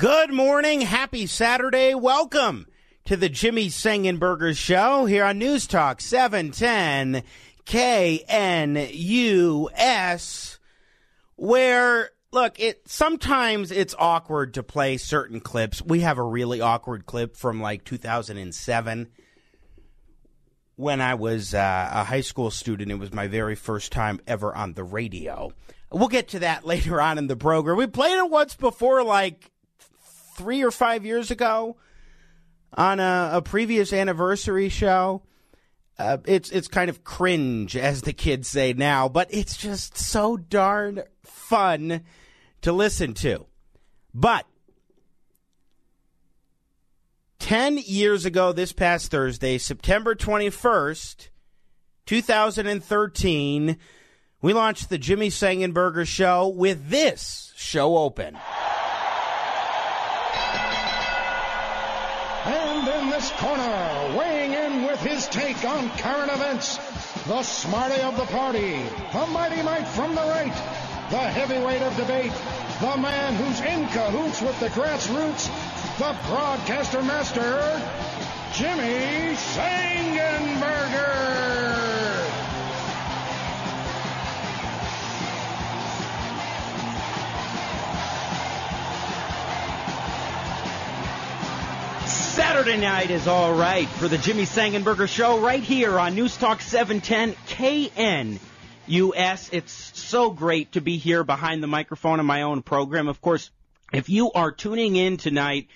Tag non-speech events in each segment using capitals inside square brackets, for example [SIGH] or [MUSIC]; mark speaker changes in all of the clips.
Speaker 1: Good morning. Happy Saturday. Welcome to the Jimmy Sengenberger Show here on News Talk 710 KNUS, where look, it sometimes it's awkward to play certain clips. We have a really awkward clip from like 2007 when I was uh, a high school student. It was my very first time ever on the radio. We'll get to that [LAUGHS] later on in the program. We played it once before, like three or five years ago, on a, a previous anniversary show. Uh, it's it's kind of cringe, as the kids say now, but it's just so darn fun to listen to. But 10 years ago, this past Thursday, September 21st, 2013, we launched the Jimmy Sengenberger Show with this show open.
Speaker 2: Corner, weighing in with his take on current events, the smarty of the party, the mighty Mike from the right, the heavyweight of debate, the man who's in cahoots with the grassroots, the broadcaster master, Jimmy Sengenberger.
Speaker 1: Saturday night is all right for the Jimmy Sengenberger Show right here on News Talk 710 KNUS. It's so great to be here behind the microphone in my own program. Of course, if you are tuning in tonight,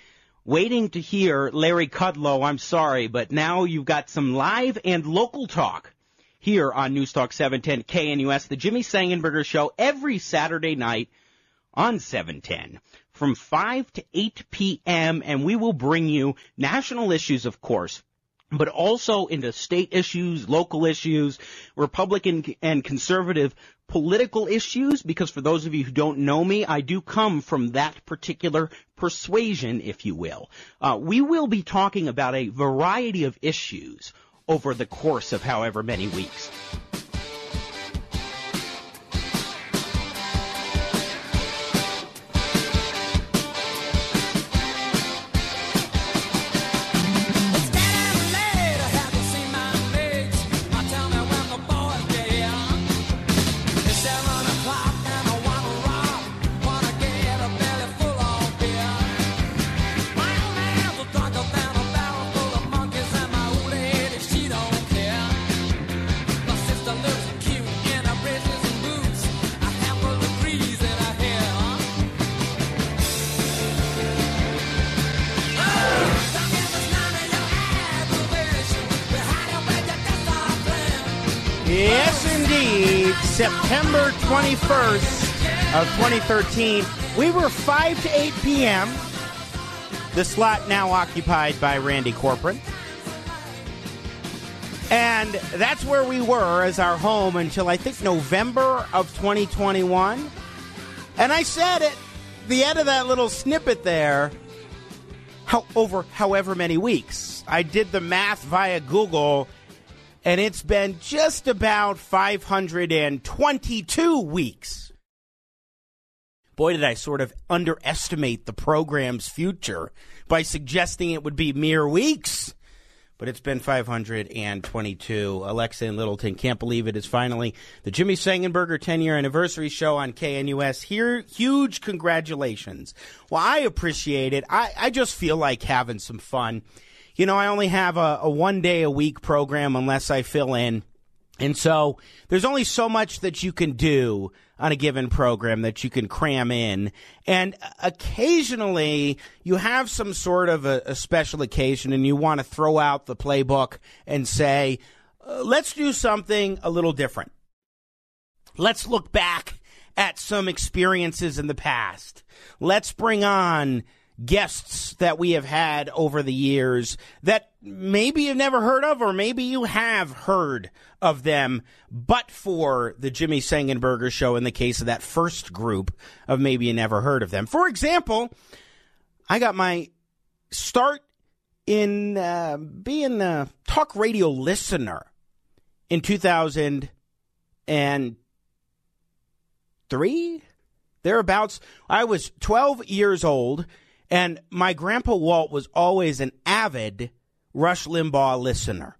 Speaker 1: waiting to hear Larry Kudlow, I'm sorry, but now you've got some live and local talk here on News Talk 710 KNUS, the Jimmy Sengenberger Show, every Saturday night on 710 from 5 to 8 p.m. and we will bring you national issues, of course, but also into state issues, local issues, Republican and conservative political issues, because for those of you who don't know me, I do come from that particular persuasion, if you will. Uh, we will be talking about a variety of issues over the course of however many weeks. Yes, indeed. September 21st of 2013. We were 5 to 8 p.m. The slot now occupied by Randy Corcoran. And that's where we were as our home until I think November of 2021. And I said at the end of that little snippet there, how, over however many weeks. I did the math via Google and it's been just about 522 weeks. Boy, did I sort of underestimate the program's future by suggesting it would be mere weeks. But it's been 522. Alexa and Littleton can't believe it is finally the Jimmy Sengenberger 10 year anniversary show on KNUS. Here, huge congratulations. Well, I appreciate it. I, I just feel like having some fun you know, I only have a, a one day a week program unless I fill in. And so there's only so much that you can do on a given program that you can cram in. And occasionally you have some sort of a, a special occasion and you want to throw out the playbook and say, uh, let's do something a little different. Let's look back at some experiences in the past. Let's bring on guests that we have had over the years that maybe you've never heard of, or maybe you have heard of them, but for the Jimmy Sengenberger show in the case of that first group of maybe you never heard of them. For example, I got my start in uh, being a talk radio listener in 2003, thereabouts. I was 12 years old, and my grandpa Walt was always an avid Rush Limbaugh listener.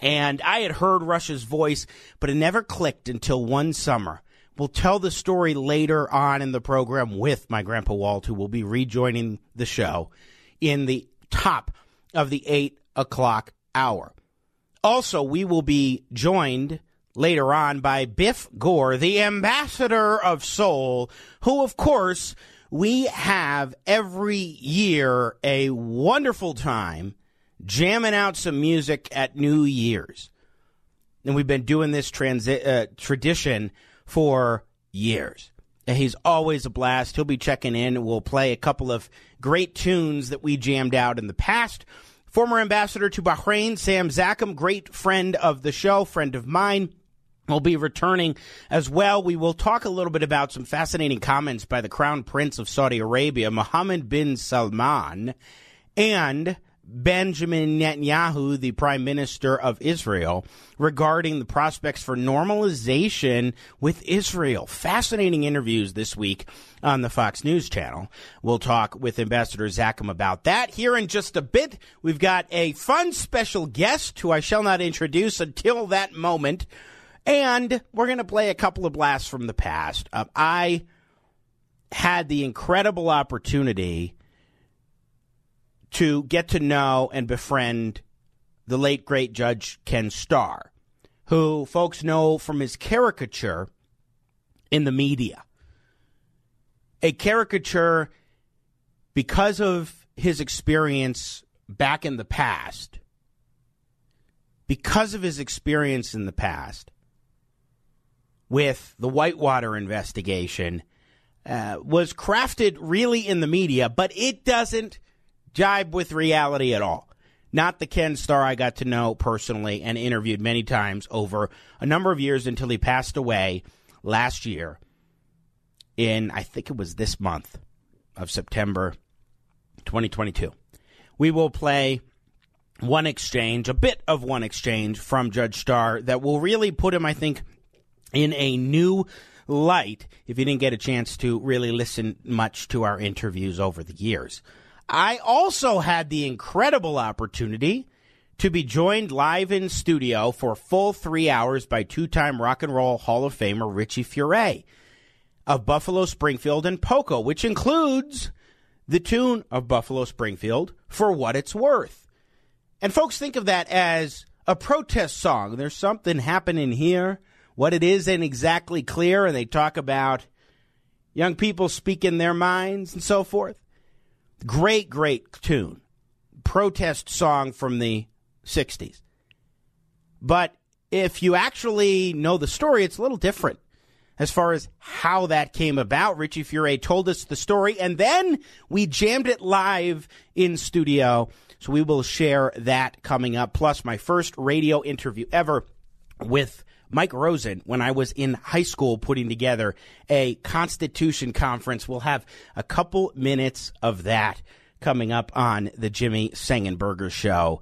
Speaker 1: And I had heard Rush's voice, but it never clicked until one summer. We'll tell the story later on in the program with my grandpa Walt, who will be rejoining the show in the top of the eight o'clock hour. Also, we will be joined later on by Biff Gore, the ambassador of soul, who, of course, we have every year a wonderful time jamming out some music at New Year's. And we've been doing this transi- uh, tradition for years. And he's always a blast. He'll be checking in. We'll play a couple of great tunes that we jammed out in the past. Former ambassador to Bahrain, Sam Zakhem, great friend of the show, friend of mine, will be returning as well. We will talk a little bit about some fascinating comments by the Crown Prince of Saudi Arabia, Mohammed bin Salman, and Benjamin Netanyahu, the Prime Minister of Israel, regarding the prospects for normalization with Israel. Fascinating interviews this week on the Fox News channel. We'll talk with Ambassador Zakhem about that here in just a bit. We've got a fun special guest who I shall not introduce until that moment. And we're going to play a couple of blasts from the past. Uh, I had the incredible opportunity to get to know and befriend the late great Judge Ken Starr, who folks know from his caricature in the media. A caricature because of his experience back in the past, because of his experience in the past with the Whitewater investigation, uh, was crafted really in the media, but it doesn't jibe with reality at all. Not the Ken Starr I got to know personally and interviewed many times over a number of years until he passed away last year in, I think it was this month of September 2022. We will play one exchange, a bit of one exchange from Judge Starr that will really put him, I think, in a new light if you didn't get a chance to really listen much to our interviews over the years. I also had the incredible opportunity to be joined live in studio for full three hours by two time Rock and Roll Hall of Famer Richie Furay of Buffalo Springfield and Poco, which includes the tune of Buffalo Springfield for what it's worth. And folks think of that as a protest song. There's something happening here. What it is ain't exactly clear, and they talk about young people speaking their minds and so forth. Great, great tune. Protest song from the 60s. But if you actually know the story, it's a little different as far as how that came about. Richie Furay told us the story, and then we jammed it live in studio. So we will share that coming up. Plus, my first radio interview ever with Mike Rosen when I was in high school putting together a Constitution conference. We'll have a couple minutes of that coming up on the Jimmy Sengenberger show.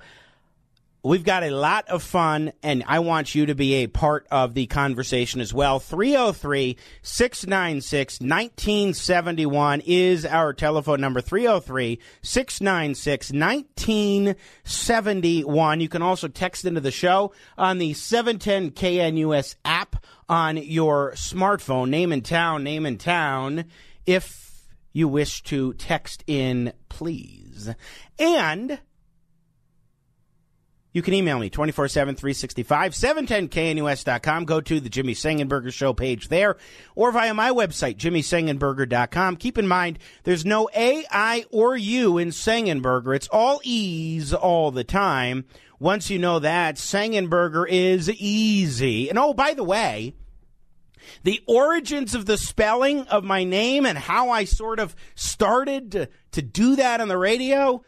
Speaker 1: We've got a lot of fun, and I want you to be a part of the conversation as well. 303 696 1971 is our telephone number 303 696 1971. You can also text into the show on the 710 KNUS app on your smartphone. Name and town, name and town. If you wish to text in, please. And you can email me 24 7 365 710knus.com. Go to the Jimmy Sengenberger Show page there or via my website, jimmysengenberger.com. Keep in mind, there's no A, I, or U in Sengenberger. It's all E's all the time. Once you know that, Sengenberger is easy. And oh, by the way, the origins of the spelling of my name and how I sort of started to, to do that on the radio.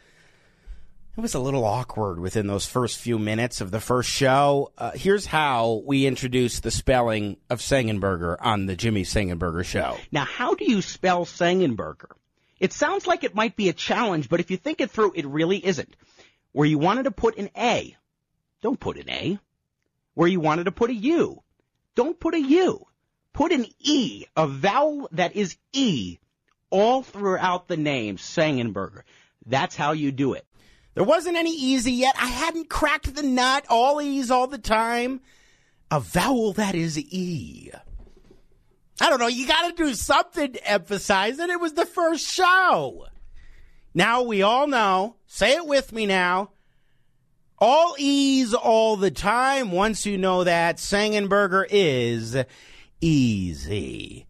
Speaker 1: It was a little awkward within those first few minutes of the first show. Uh, here's how we introduce the spelling of Sengenberger on the Jimmy Sengenberger show. Now, how do you spell Sengenberger? It sounds like it might be a challenge, but if you think it through, it really isn't. Where you wanted to put an A, don't put an A. Where you wanted to put a U, don't put a U. Put an E, a vowel that is E, all throughout the name, Sengenberger. That's how you do it. There wasn't any easy yet. I hadn't cracked the nut. All E's all the time. A vowel that is E. I don't know. You got to do something to emphasize that it was the first show. Now we all know. Say it with me now. All E's all the time. Once you know that, Sengenberger is easy.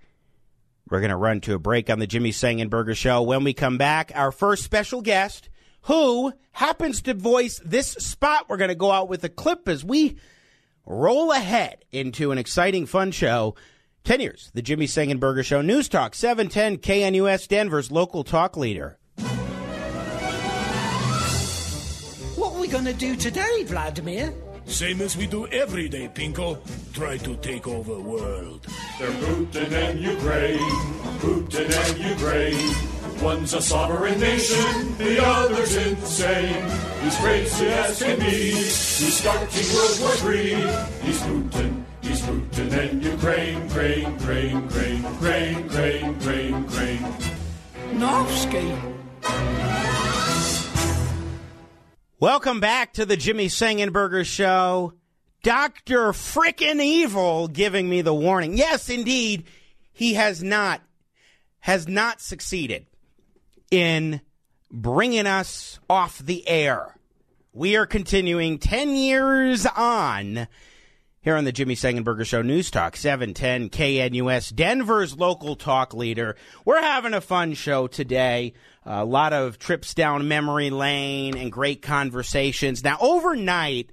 Speaker 1: We're going to run to a break on the Jimmy Sengenberger Show. When we come back, our first special guest, who happens to voice this spot, we're going to go out with a clip as we roll ahead into an exciting, fun show 10 years, the Jimmy Sengenberger Show. News Talk, 710 KNUS, Denver's local talk leader.
Speaker 3: What are we going to do today, Vladimir?
Speaker 4: Same as we do every day, Pinko. Try to take over world.
Speaker 5: They're Putin and Ukraine, Putin and Ukraine. One's a sovereign nation, the other's insane. He's crazy as can be, he's starting World War III. He's Putin, he's Putin and Ukraine, Crane, Crane, Crane, Crane, Crane, Crane, Crane.
Speaker 3: Novsky.
Speaker 1: Welcome back to the Jimmy Sengenberger Show. Dr. Frickin' Evil giving me the warning. Yes, indeed, he has not, has not succeeded in bringing us off the air. We are continuing 10 years on here on the Jimmy Sengenberger Show News Talk 710 KNUS, Denver's local talk leader. We're having a fun show today. A lot of trips down memory lane and great conversations. Now, overnight,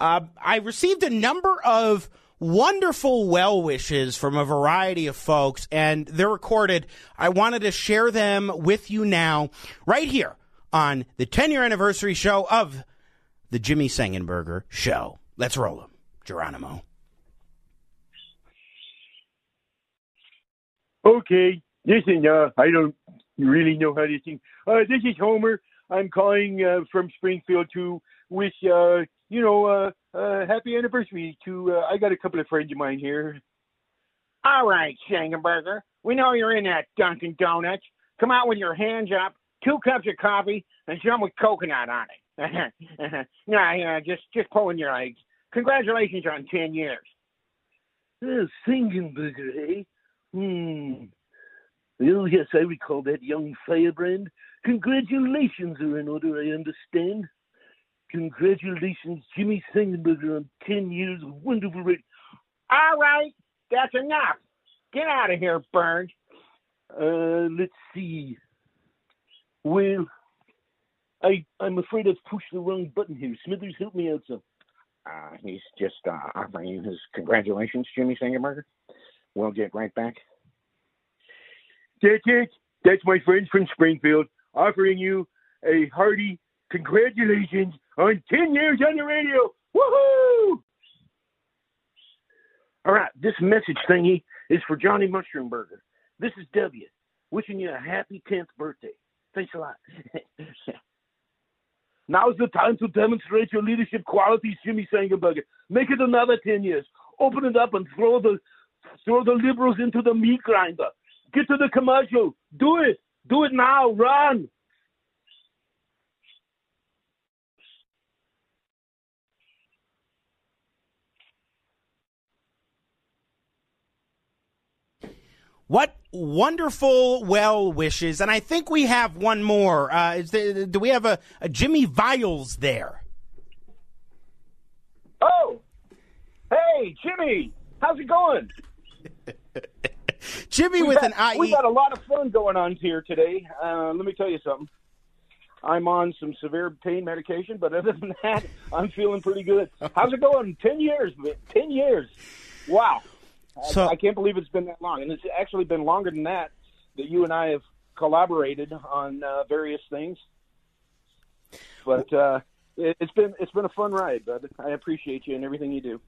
Speaker 1: uh, I received a number of wonderful well wishes from a variety of folks, and they're recorded. I wanted to share them with you now, right here on the 10 year anniversary show of the Jimmy Sengenberger Show. Let's roll them, Geronimo.
Speaker 6: Okay, listen, uh, I don't really know how to sing. Uh, this is Homer. I'm calling uh, from Springfield to wish, uh, you know, uh, uh, happy anniversary to. Uh, I got a couple of friends of mine here.
Speaker 7: All right, Shangenberger. We know you're in that Dunkin' Donuts. Come out with your hands up, two cups of coffee, and some with coconut on it. [LAUGHS] nah, yeah, just just pulling your legs. Congratulations on ten years.
Speaker 6: Uh, Singenberger, eh? Hmm. Oh, yes, I recall that young firebrand. Congratulations are in order, I understand. Congratulations, Jimmy Sengenberger, on 10 years of wonderful radio.
Speaker 7: All right, that's enough. Get out of here, Burns.
Speaker 6: Uh, let's see. Well, I, I'm afraid I've pushed the wrong button here. Smithers, help me out some.
Speaker 7: Uh, he's just uh, offering you his congratulations, Jimmy Sengenberger. We'll get right back.
Speaker 6: That's it. That's my friends from Springfield offering you a hearty congratulations on 10 years on the radio. Woohoo! All right, this message thingy is for Johnny Mushroomburger. This is W, wishing you a happy 10th birthday. Thanks a lot. [LAUGHS] Now's the time to demonstrate your leadership qualities, Jimmy Sengenberger. Make it another 10 years. Open it up and throw the throw the liberals into the meat grinder. Get to the commercial. Do it. Do it now. Run.
Speaker 1: What wonderful well wishes. And I think we have one more. Uh, there, do we have a, a Jimmie Viles there?
Speaker 8: Oh, hey, Jimmy. How's it going? [LAUGHS]
Speaker 1: Jimmy
Speaker 8: we
Speaker 1: with
Speaker 8: got,
Speaker 1: an IE.
Speaker 8: We got a lot of fun going on here today. Uh, let me tell you something. I'm on some severe pain medication, but other [LAUGHS] than that, I'm feeling pretty good. [LAUGHS] How's it going? Ten years, ten years. Wow.
Speaker 1: So-
Speaker 6: I, I can't believe it's been that long, and it's actually been longer than that that you and I have collaborated on uh, various things. But uh, it, it's been it's been a fun ride, bud. I appreciate you and everything you do.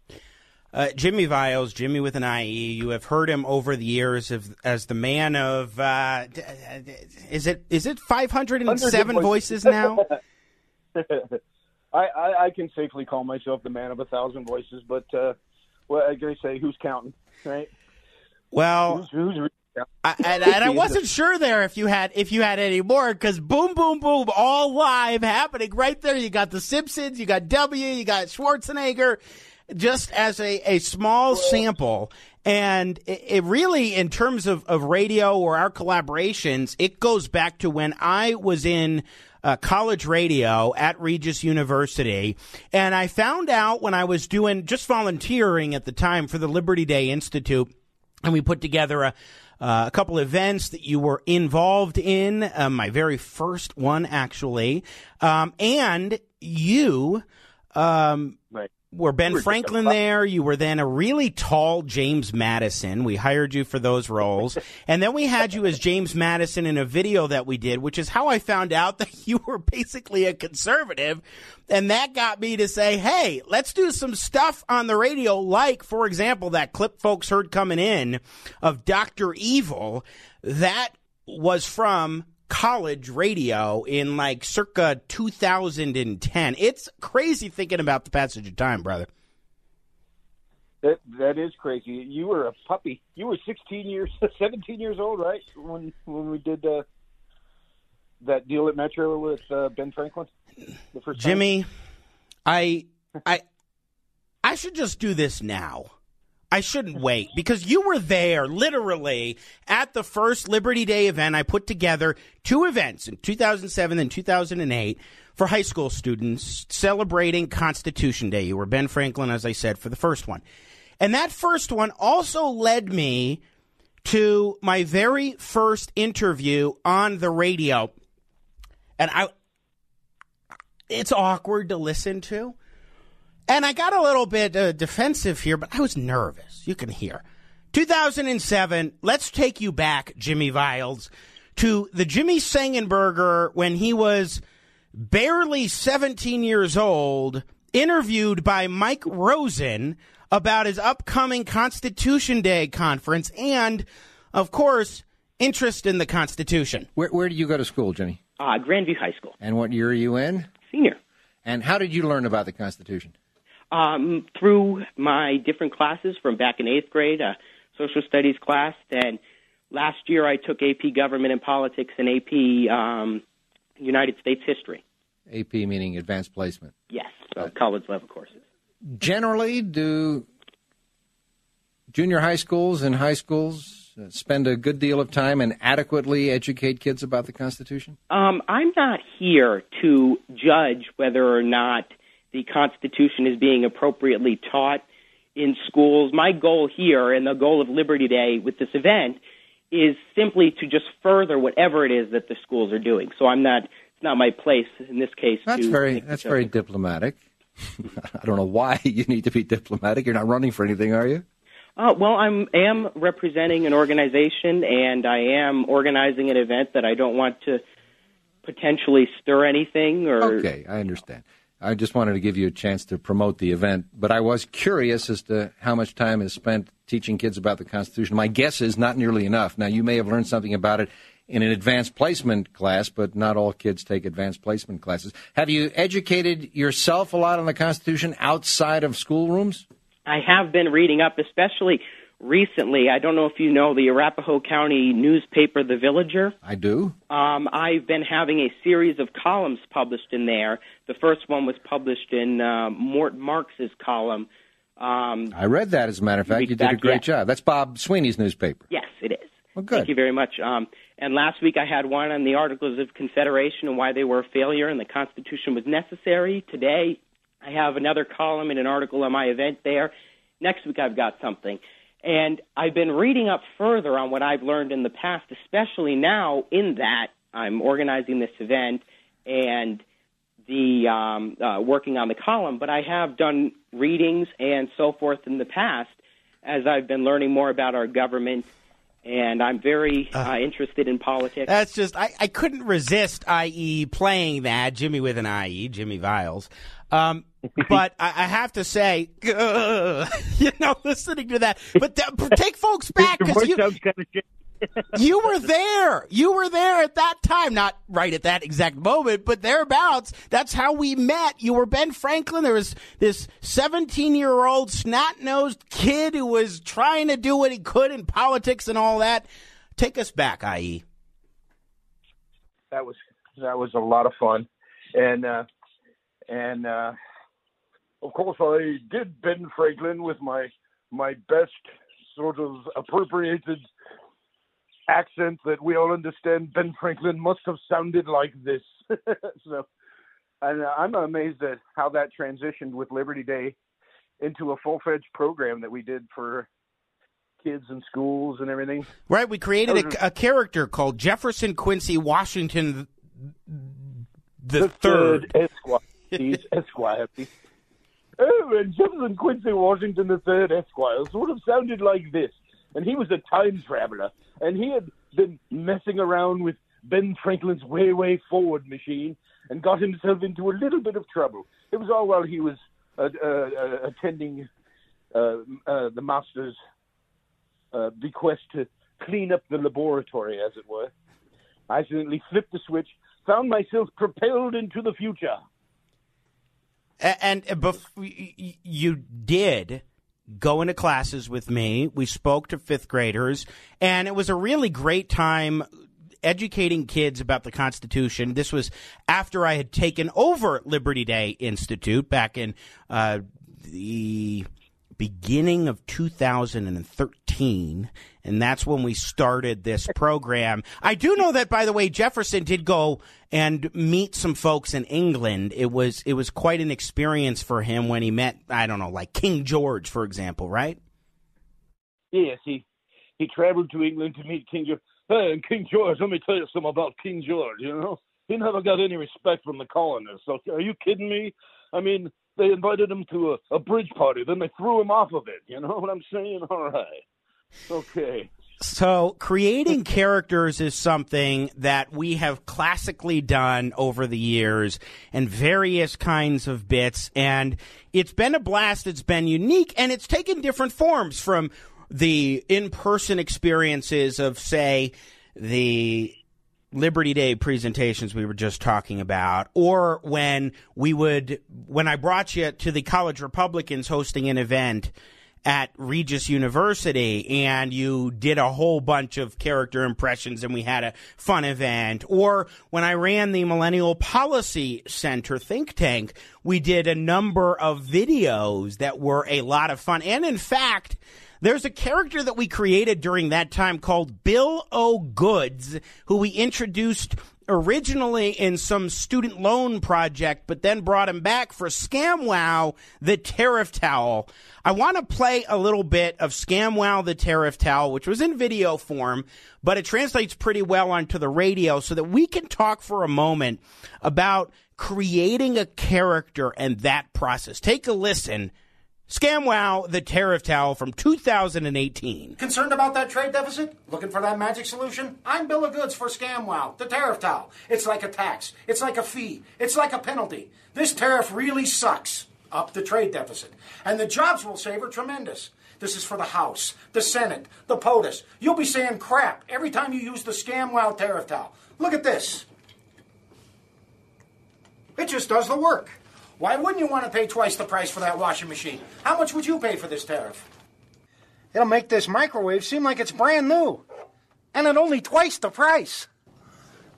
Speaker 1: Uh, Jimmie Viles, Jimmy with an IE. You have heard him over the years as, as the man of uh, is it is it 507 voices now? [LAUGHS]
Speaker 6: I, I, I can safely call myself the man of a thousand voices, but uh, well, I gotta say, who's counting, right?
Speaker 1: Well,
Speaker 6: Who's, who's?
Speaker 1: I, [LAUGHS] and, and I wasn't sure there if you had if you had any more because boom, boom, boom, all live happening right there. You got the Simpsons, you got W, you got Schwarzenegger, just as a, a small sample. And it, really, in terms of, of radio or our collaborations, it goes back to when I was in uh, college radio at Regis University. And I found out when I was doing just volunteering at the time for the Liberty Day Institute and we put together a, uh, a couple events that you were involved in. Uh, my very first one, actually, um, and you um,
Speaker 6: Right.
Speaker 1: Were Ben Franklin there. You were then a really tall James Madison. We hired you for those roles, [LAUGHS] and then we had you as James Madison in a video that we did, which is how I found out [LAUGHS] that you were basically a conservative, and that got me to say, "Hey, let's do some stuff on the radio." Like, for example, that clip folks heard coming in of Doctor Evil. That was from college radio in like circa 2010. It's crazy thinking about the passage of time, brother.
Speaker 6: That that is crazy. You were a puppy. You were 16 years, [LAUGHS] 17 years old, right? When when we did uh, that deal at Metro with uh, Ben Franklin. The first time?
Speaker 1: Jimmy, I I I should just do this now. I shouldn't wait because you were there literally at the first Liberty Day event I put together two events in 2007 and 2008 for high school students celebrating Constitution Day. You were Ben Franklin as I said for the first one. And that first one also led me to my very first interview on the radio. And I it's awkward to listen to. And I got a little bit uh, defensive here, but I was nervous. You can hear. 2007, let's take you back, Jimmie Viles, to the Jimmy Sengenberger when he was barely 17 years old, interviewed by Mike Rosen about his upcoming Constitution Day conference and, of course, interest in the Constitution.
Speaker 9: Where, where did you go to school, Jimmy?
Speaker 10: Uh, Grandview High School,
Speaker 9: And what year are you in?
Speaker 10: senior.
Speaker 9: And how did you learn about the Constitution?
Speaker 10: Um, through my different classes from back in eighth grade, a social studies class, and last year I took AP Government and Politics and AP um, United States History.
Speaker 9: AP meaning advanced placement.
Speaker 10: Yes, so college level courses.
Speaker 9: Generally, do junior high schools and high schools uh, spend a good deal of time and adequately educate kids about the Constitution?
Speaker 10: Um, I'm not here to judge whether or not the Constitution is being appropriately taught in schools. My goal here and the goal of Liberty Day with this event is simply to just further whatever it is that the schools are doing. So I'm not it's not my place in this case
Speaker 9: That's very that's very diplomatic. [LAUGHS] I don't know why [LAUGHS] you need to be diplomatic. You're not running for anything, are you?
Speaker 10: Uh, well, I'm am representing an organization, and I am organizing an event that I don't want to potentially stir anything or
Speaker 9: Okay, I understand. I just wanted to give you a chance to promote the event, but I was curious as to how much time is spent teaching kids about the Constitution. My guess is not nearly enough. Now, you may have learned something about it in an advanced placement class, but not all kids take advanced placement classes. Have you educated yourself a lot on the Constitution outside of schoolrooms?
Speaker 10: I have been reading up, especially recently. I don't know if you know the Arapahoe County newspaper, The Villager.
Speaker 9: I do.
Speaker 10: Um, I've been having a series of columns published in there. The first one was published in uh, Mort Marx's column. Um,
Speaker 9: I read that, as a matter of fact. You did a great
Speaker 10: yeah.
Speaker 9: job. That's Bob Sweeney's newspaper.
Speaker 10: yes, it is.
Speaker 9: Well, good.
Speaker 10: Thank you very much. Um, and last week I had one on the Articles of Confederation and why they were a failure and the Constitution was necessary. Today I have another column and an article on my event there. Next week I've got something. And I've been reading up further on what I've learned in the past, especially now in that I'm organizing this event and the um, uh, working on the column. But I have done readings and so forth in the past, as I've been learning more about our government, and I'm very uh, interested in politics.
Speaker 1: That's just I, I couldn't resist, i.e., playing that Jimmy with an I.E. Jimmie Viles. Um, but I, I, have to say, uh, [LAUGHS] you know, listening to that, but th- take folks back because you, [LAUGHS] you were there. You were there at that time, not right at that exact moment, but thereabouts. That's how we met. You were Ben Franklin. There was this 17 year old snot nosed kid who was trying to do what he could in politics and all that. Take us back, IE.
Speaker 6: That was that was a lot of fun, and uh, and uh, of course I did Ben Franklin with my my best sort of appropriated accent that we all understand Ben Franklin must have sounded like this. [LAUGHS] so, and I'm amazed at how that transitioned with Liberty Day into a full-fledged program that we did for kids and schools and everything.
Speaker 1: Right, we created a, a character called Jefferson Quincy Washington the, the third.
Speaker 6: third Esquire. He's Esquire. [LAUGHS] Oh, and Jefferson Quincy Washington third Esquire sort of sounded like this and he was a time traveler, and he had been messing around with Ben Franklin's way, way forward machine and got himself into a little bit of trouble. It was all while he was uh, uh, uh attending uh, uh, the master's uh, bequest to clean up the laboratory, as it were. I accidentally flipped the switch, found myself propelled into the future.
Speaker 1: And, and bef- you did go into classes with me. We spoke to fifth graders, and it was a really great time educating kids about the Constitution. This was after I had taken over Liberty Day Institute back in uh, the beginning of 2013 and that's when we started this program. I do know that by the way Jefferson did go and meet some folks in England. It was it was quite an experience for him when he met I don't know like King George for example, right?
Speaker 6: Yes, he he traveled to England to meet King George. Hey, and King George, let me tell you something about King George, you know? He never got any respect from the colonists. So, are you kidding me? I mean, they invited him to a, a bridge party, then they threw him off of it. You know what I'm saying? All right. Okay.
Speaker 1: So, creating characters is something that we have classically done over the years and various kinds of bits. And it's been a blast. It's been unique and it's taken different forms from the in person experiences of, say, the Liberty Day presentations we were just talking about, or when we would, when I brought you to the College Republicans hosting an event at Regis University and you did a whole bunch of character impressions and we had a fun event. Or when I ran the Millennial Policy Center think tank, we did a number of videos that were a lot of fun. And in fact, there's a character that we created during that time called Bill O'Goods, who we introduced originally in some student loan project, but then brought him back for ScamWow, the tariff towel. I want to play a little bit of ScamWow, the tariff towel, which was in video form, but it translates pretty well onto the radio so that we can talk for a moment about creating a character and that process. Take a listen ScamWow, the tariff towel from 2018.
Speaker 11: Concerned about that trade deficit? Looking for that magic solution? I'm Bill of Goods for ScamWow, the tariff towel. It's like a tax. It's like a fee. It's like a penalty. This tariff really sucks up the trade deficit. And the jobs we'll save are tremendous. This is for the House, the Senate, the POTUS. You'll be saying crap every time you use the ScamWow tariff towel. Look at this. It just does the work. Why wouldn't you want to pay twice the price for that washing machine? How much would you pay for this tariff? It'll make this microwave seem like it's brand new. And at only twice the price.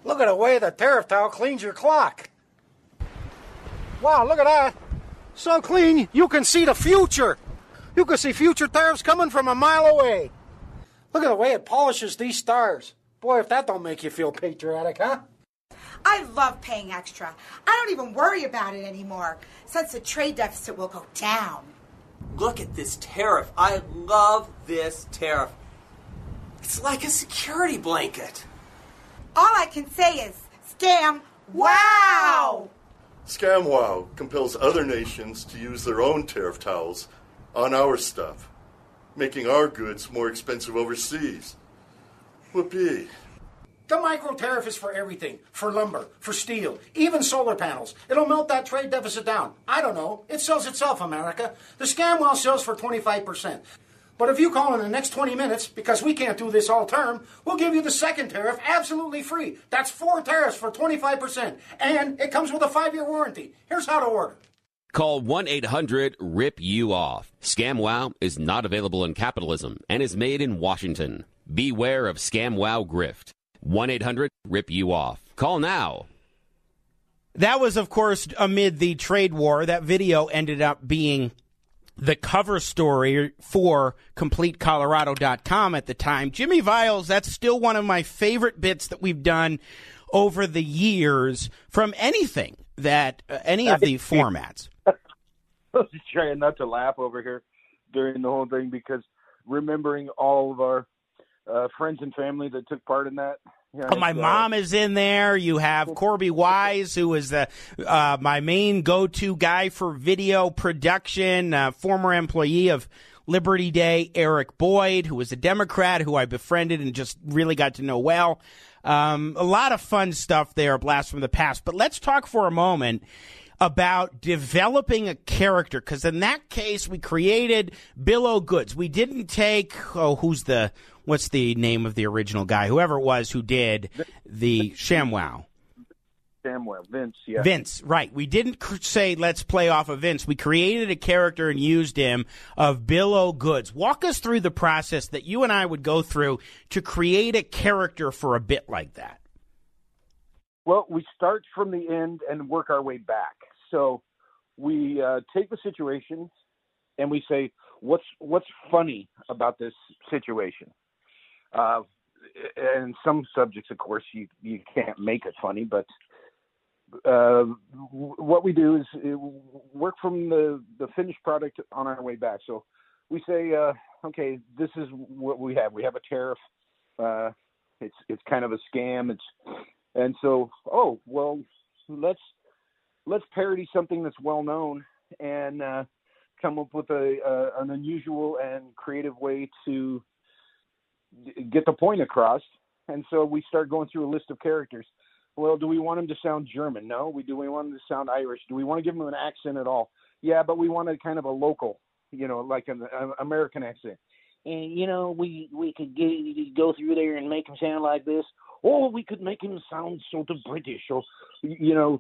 Speaker 11: Look at the way the tariff towel cleans your clock. Wow, look at that. So clean, you can see the future. You can see future tariffs coming from a mile away. Look at the way it polishes these stars. Boy, if that don't make you feel patriotic, huh?
Speaker 12: I love paying extra. I don't even worry about it anymore since the trade deficit will go down.
Speaker 3: Look at this tariff. I love this tariff. It's like a security blanket.
Speaker 12: All I can say is scam wow!
Speaker 13: Scam wow compels other nations to use their own tariff towels on our stuff. making our goods more expensive overseas. Whoopee.
Speaker 11: The micro tariff is for everything for lumber, for steel, even solar panels. It'll melt that trade deficit down. I don't know. It sells itself, America. The ScamWow sells for 25%. But if you call in the next 20 minutes, because we can't do this all term, we'll give you the second tariff absolutely free. That's four tariffs for 25%. And it comes with a five year warranty. Here's how to order.
Speaker 14: Call 1 800 RIP YOU OFF. ScamWow is not available in capitalism and is made in Washington. Beware of ScamWow grift. 1 800 RIP YOU OFF. Call now.
Speaker 1: That was, of course, amid the trade war. That video ended up being the cover story for CompleteColorado.com at the time. Jimmie Viles, that's still one of my favorite bits that we've done over the years from anything that, uh, any of the [LAUGHS] formats.
Speaker 6: I was [LAUGHS] trying not to laugh over here during the whole thing because remembering all of our uh, friends and family that took part in that. Know,
Speaker 1: Oh, my
Speaker 6: uh,
Speaker 1: mom is in there. You have Corby Wise, who is the uh, my main go-to guy for video production, uh, former employee of Liberty Day. Eric Boyd, who was a Democrat, who I befriended and just really got to know well. Um, a lot of fun stuff there, a blast from the past. But let's talk for a moment about developing a character because in that case we created Bill O'Goods. We didn't take oh who's the what's the name of the original guy whoever it was who did the ShamWow.
Speaker 6: Samuel, Vince, yeah.
Speaker 1: Vince, right. We didn't cr- say let's play off of Vince. We created a character and used him of Bill O'Goods. Walk us through the process that you and I would go through to create a character for a bit like that.
Speaker 6: Well, we start from the end and work our way back. So we uh, take the situation and we say, "What's what's funny about this situation?" Uh, and some subjects, of course, you you can't make it funny, but uh, what we do is uh, work from the the finished product on our way back. So we say, uh, okay, this is what we have. We have a tariff. Uh, it's it's kind of a scam. It's and so oh well, let's let's parody something that's well known and uh, come up with a, a an unusual and creative way to get the point across. And so we start going through a list of characters. Well, do we want them to sound German? No. We do we want them to sound Irish? Do we want to give them an accent at all? Yeah, but we want a kind of a local, you know, like an, an American accent.
Speaker 15: and you know we we could get, go through there and make him sound like this or we could make him sound sort of british or
Speaker 6: you know,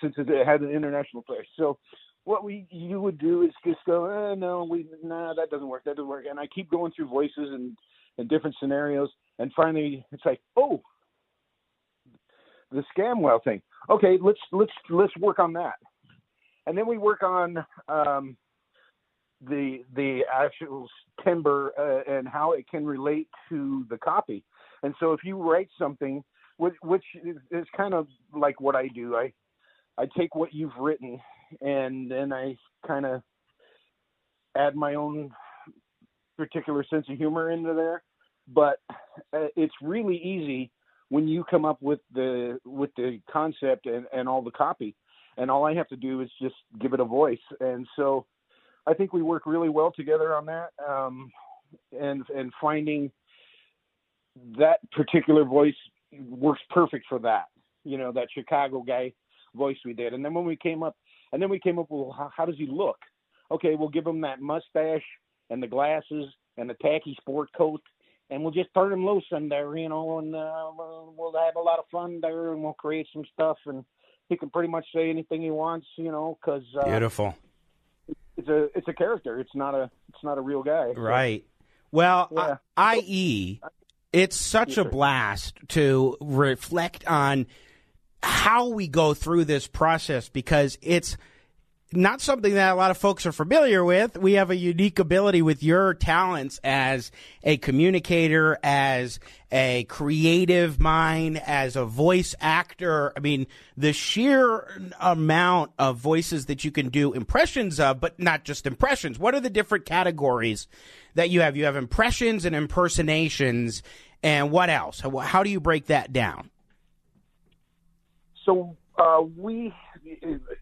Speaker 6: since it had an international player. So what we you would do is just go, eh, no, we nah, that doesn't work, that doesn't work, and I keep going through voices and and different scenarios, and finally it's like, oh, the scamwell thing. Okay, let's let's let's work on that, and then we work on um, the the actual timber uh, and how it can relate to the copy. And so if you write something, which, which is, is kind of like what I do, I I take what you've written and then I kind of add my own particular sense of humor into there. But uh, it's really easy when you come up with the with the concept and, and all the copy, and all I have to do is just give it a voice. And so I think we work really well together on that, um, and and finding that particular voice works perfect for that. You know, that Chicago guy voice we did. And then when we came up, and then we came up with how, how does he look? Okay, we'll give him that mustache and the glasses and the tacky sport coat, and we'll just turn him loose in there, you know, and uh, we'll we'll have a lot of fun there, and we'll create some stuff, and he can pretty much say anything he wants, you know, because uh,
Speaker 1: Beautiful.
Speaker 6: it's a it's a character. It's not a it's not a real guy.
Speaker 1: Right. Well, I- i.e., it's such a blast to reflect on how we go through this process because it's not something that a lot of folks are familiar with. We have a unique ability with your talents as a communicator, as a creative mind, as a voice actor. I mean, the sheer amount of voices that you can do impressions of, but not just impressions. What are the different categories that you have? You have impressions and impersonations, and what else? How- do you break that down?
Speaker 6: So uh, we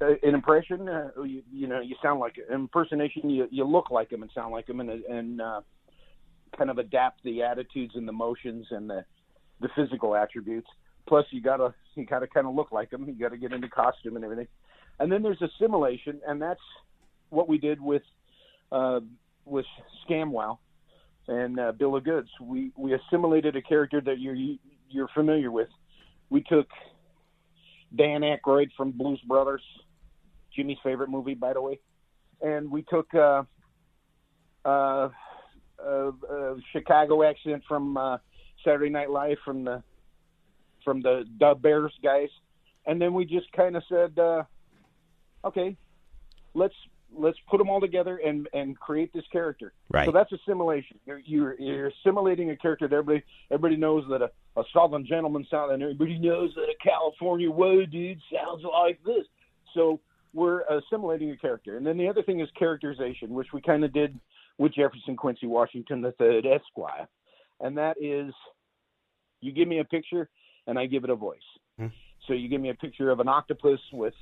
Speaker 6: an impression. Uh, you, you know, you sound like an impersonation. You you look like him and sound like him, and and uh, kind of adapt the attitudes and the motions and the the physical attributes. Plus, you gotta you gotta kind of look like them. You gotta get into costume and everything. And then there's assimilation, and that's what we did with uh, with ScamWow and uh, Bill of Goods. We we assimilated a character that you're you're familiar with. We took Dan Aykroyd from Blues Brothers, Jimmy's favorite movie, by the way, and we took uh, uh, uh, uh, Chicago accent from uh, Saturday Night Live from the from the Da Bears guys, and then we just kind of said, uh, okay, let's let's put them all together and and create this character.
Speaker 1: Right.
Speaker 6: So that's assimilation. You're you're, you're assimilating a character that everybody everybody knows that a, a Southern gentleman sound and everybody knows that a California woe dude sounds like this. So we're assimilating a character, and then the other thing is characterization, which we kind of did with Jefferson Quincy Washington the Third Esquire, and that is, you give me a picture and I give it a voice.
Speaker 1: Hmm.
Speaker 6: So you give me a picture of an octopus with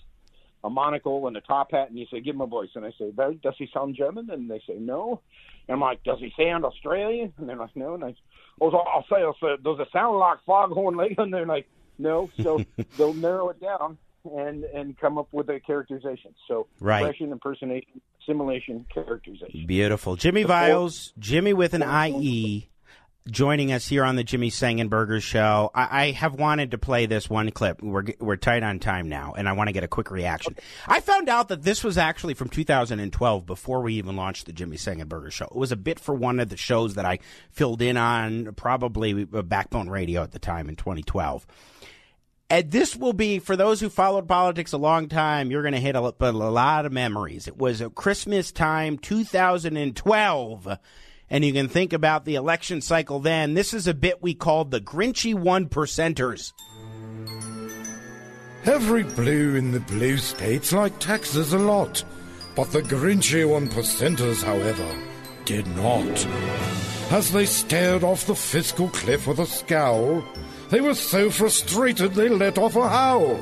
Speaker 6: a monocle and a top hat, and you say, "Give him a voice." And I say, "Does he sound German?" And they say, "No." And I'm like, "Does he sound Australian?" And they're like, "No." And I, so I'll say, I'll say, "Does it sound like Foghorn Leghorn?" And they're like, "No." So [LAUGHS] they'll narrow it down and and come up with a characterization. So
Speaker 1: Right.
Speaker 6: impression, impersonation, simulation, characterization.
Speaker 1: Beautiful. Jimmie Viles, Jimmy with an IE, joining us here on the Jimmy Sengenberger Show. I, I have wanted to play this one clip. We're we're tight on time now, and I want to get a quick reaction. I found out that this was actually from 2012, before we even launched the Jimmy Sengenberger Show. It was a bit for one of the shows that I filled in on, probably uh, Backbone Radio at the time in 2012. And this will be for those who followed politics a long time. You're going to hit a, a lot of memories. It was a Christmas time, 2012, and you can think about the election cycle. Then this is a bit we called the Grinchy one percenters.
Speaker 2: Every blue in the blue states like Texas a lot, but the Grinchy one percenters, however, did not. As they stared off the fiscal cliff with a scowl, they were so frustrated they let off a howl.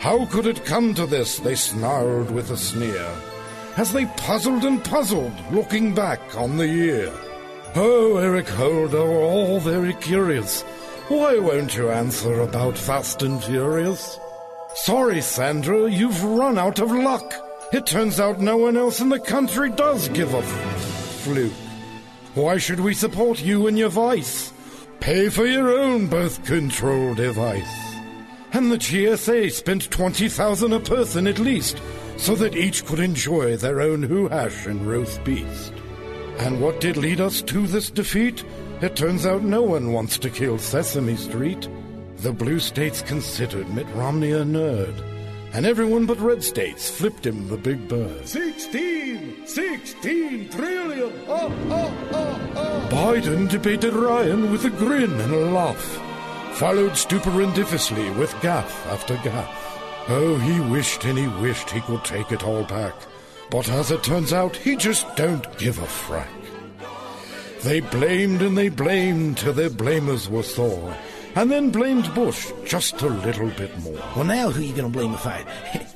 Speaker 2: How could it come to this? They snarled with a sneer, as they puzzled and puzzled, looking back on the year. Oh, Eric Holder, all very curious. Why won't you answer about Fast and Furious? Sorry, Sandra, you've run out of luck. It turns out no one else in the country does give a fluke. Why should we support you and your vice? Pay for your own birth control device. And the GSA spent 20,000 a person at least, so that each could enjoy their own hoo hash and roast beast. And what did lead us to this defeat? It turns out no one wants to kill Sesame Street. The blue states considered Mitt Romney a nerd, and everyone but red states flipped him the big bird.
Speaker 4: 16! 16 trillion! Oh, oh, oh, oh!
Speaker 2: Biden debated Ryan with a grin and a laugh, followed stupendously with gaffe after gaffe. Oh, he wished and he wished he could take it all back. But as it turns out, he just don't give a frack. They blamed and they blamed till their blamers were sore, and then blamed Bush just a little bit more.
Speaker 16: Well, now who are you going to blame if I... [LAUGHS]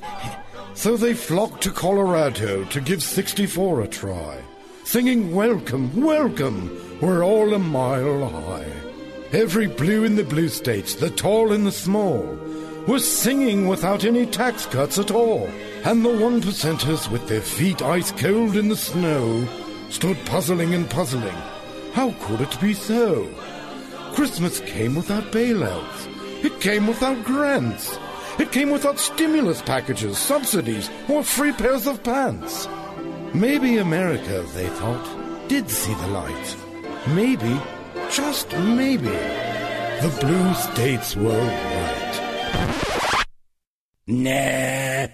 Speaker 2: So they flocked to Colorado to give 64 a try, singing Welcome, Welcome, we're all a mile high. Every blue in the blue states, the tall and the small, was singing without any tax cuts at all. And the one percenters with their feet ice cold in the snow stood puzzling and puzzling. How could it be so? Christmas came without bailouts. It came without grants. It came without stimulus packages, subsidies, or free pairs of pants. Maybe America, they thought, did see the light. Maybe, just maybe, the blue states were.
Speaker 1: Nah.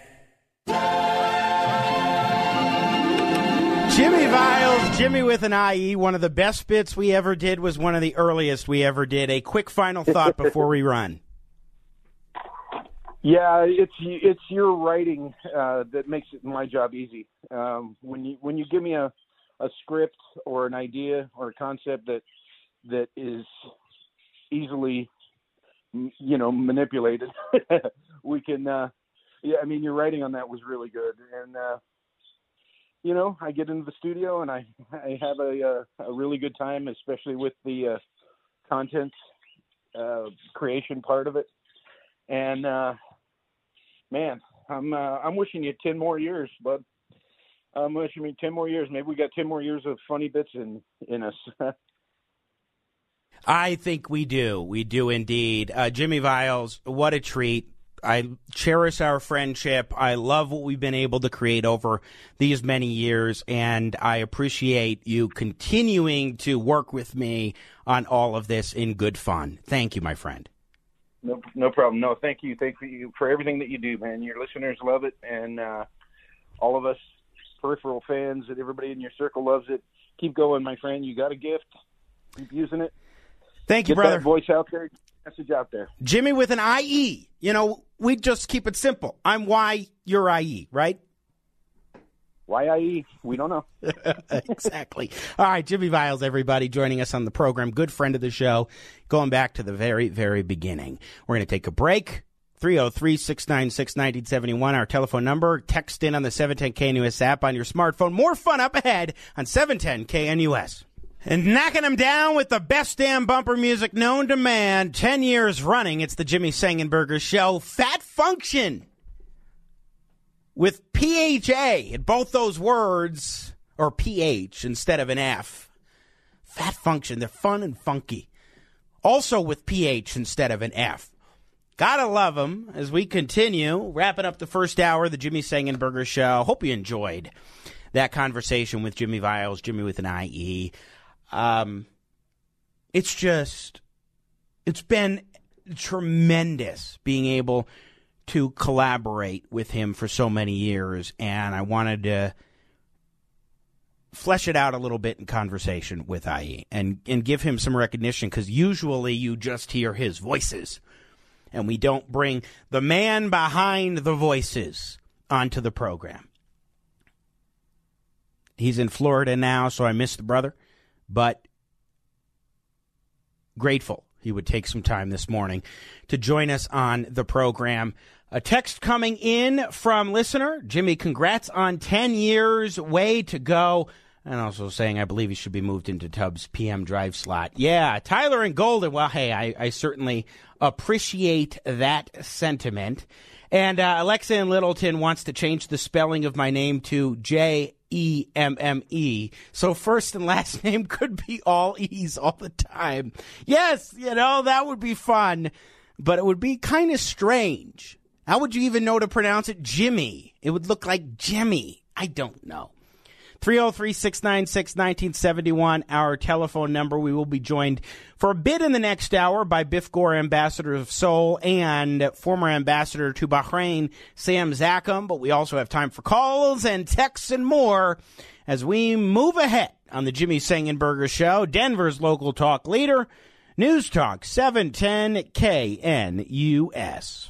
Speaker 1: Jimmie Viles, Jimmy with an IE, one of the best bits we ever did was one of the earliest we ever did. A quick final thought before we run.
Speaker 6: Yeah, it's it's your writing uh, that makes it my job easy. Um, when you when you give me a, a script or an idea or a concept that that is easily m- you know manipulated, [LAUGHS] we can. Uh, yeah, I mean your writing on that was really good, and uh, you know, I get into the studio and I I have a uh, a really good time, especially with the uh, content uh, creation part of it. And uh, man, I'm uh, I'm wishing you ten more years, bud. I'm wishing you ten more years. Maybe we got ten more years of funny bits in in us. [LAUGHS]
Speaker 1: I think we do. We do indeed. Uh, Jimmie Viles, what a treat. I cherish our friendship. I love what we've been able to create over these many years, and I appreciate you continuing to work with me on all of this in good fun. Thank you, my friend.
Speaker 6: No, no problem. No, thank you. Thank you for everything that you do, man. Your listeners love it, and uh, all of us peripheral fans and everybody in your circle loves it. Keep going, my friend. You got a gift. Keep using it.
Speaker 1: Thank you,
Speaker 6: Get
Speaker 1: brother.
Speaker 6: That voice out there. Message out there.
Speaker 1: Jimmy with an IE. You know, we just keep it simple. I'm Y, you're IE, right?
Speaker 6: YIE, we don't know. [LAUGHS]
Speaker 1: exactly. All right, Jimmie Viles, everybody, joining us on the program. Good friend of the show, going back to the very, very beginning. We're going to take a break. 303 696 1971, our telephone number. Text in on the 710 KNUS app on your smartphone. More fun up ahead on 710 KNUS. And knocking them down with the best damn bumper music known to man. 10 years running. It's the Jimmy Sengenberger Show. Phat Phunktion with PHA in both those words, or PH instead of an F. Phat Phunktion. They're fun and funky. Also with PH instead of an F. Gotta love them as we continue wrapping up the first hour of the Jimmy Sengenberger Show. Hope you enjoyed that conversation with Jimmie Viles, Jimmy with an IE. Um, it's just, it's been tremendous being able to collaborate with him for so many years, and I wanted to flesh it out a little bit in conversation with IE and and give him some recognition because usually you just hear his voices, and we don't bring the man behind the voices onto the program. He's in Florida now, so I miss the brother, but grateful he would take some time this morning to join us on the program. A text coming in from listener Jimmy, congrats on 10 years, way to go. And also saying, I believe he should be moved into Tubbs PM drive slot. Yeah, Tyler and Golden. Well, hey, I, I certainly appreciate that sentiment. And uh, Alexa in Littleton wants to change the spelling of my name to J E M M E. So first and last [LAUGHS] name could be all E's all the time. Yes, you know, that would be fun, but it would be kind of strange. How would you even know to pronounce it Jimmy? It would look like Jimmy. I don't know. 303 696 1971, our telephone number. We will be joined for a bit in the next hour by Biff Gore, Ambassador of Seoul, and former Ambassador to Bahrain, Sam Zakhem. But we also have time for calls and texts and more as we move ahead on the Jimmy Sengenberger Show, Denver's local talk leader, News Talk 710 KNUS.